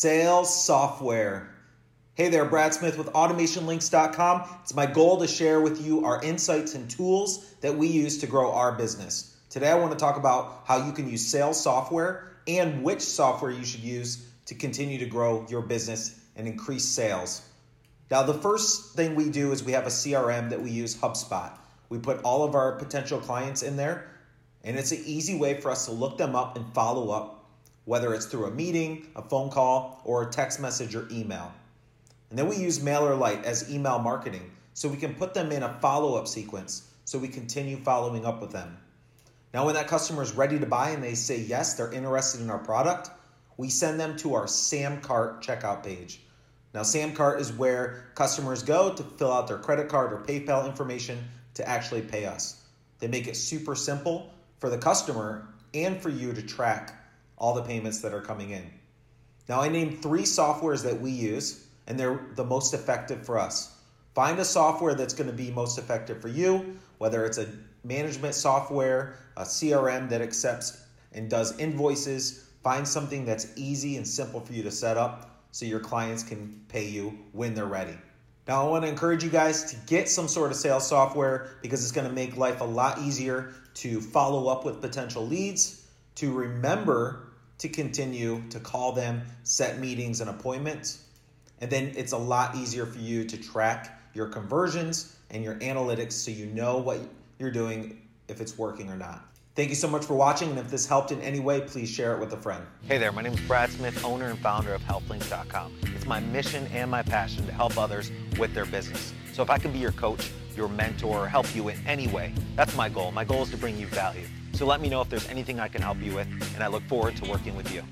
Sales software. Hey there, Brad Smith with AutomationLinks.com. It's my goal to share with you our insights and tools that we use to grow our business. Today, I want to talk about how you can use sales software and which software you should use to continue to grow your business and increase sales. Now, the first thing we do is we have a CRM that we use, HubSpot. We put all of our potential clients in there, and it's an easy way for us to look them up and follow up whether it's through a meeting, a phone call, or a text message or email. And then we use MailerLite as email marketing so we can put them in a follow up sequence so we continue following up with them. Now, when that customer is ready to buy and they say yes, they're interested in our product, we send them to our Samcart checkout page. Now, Samcart is where customers go to fill out their credit card or PayPal information to actually pay us. They make it super simple for the customer and for you to track all the payments that are coming in. Now, I named three softwares that we use, and they're the most effective for us. Find a software that's going to be most effective for you, whether it's a management software, a CRM that accepts and does invoices. Find something that's easy and simple for you to set up so your clients can pay you when they're ready. Now, I want to encourage you guys to get some sort of sales software because it's going to make life a lot easier to follow up with potential leads, to remember to continue to call them, set meetings and appointments. And then it's a lot easier for you to track your conversions and your analytics so you know what you're doing, if it's working or not. Thank you so much for watching, and if this helped in any way, please share it with a friend. Hey there, my name is Brad Smith, owner and founder of HealthLinks.com. It's my mission and my passion to help others with their business. So if I can be your coach, your mentor, or help you in any way, that's my goal. My goal is to bring you value. So let me know if there's anything I can help you with, and I look forward to working with you.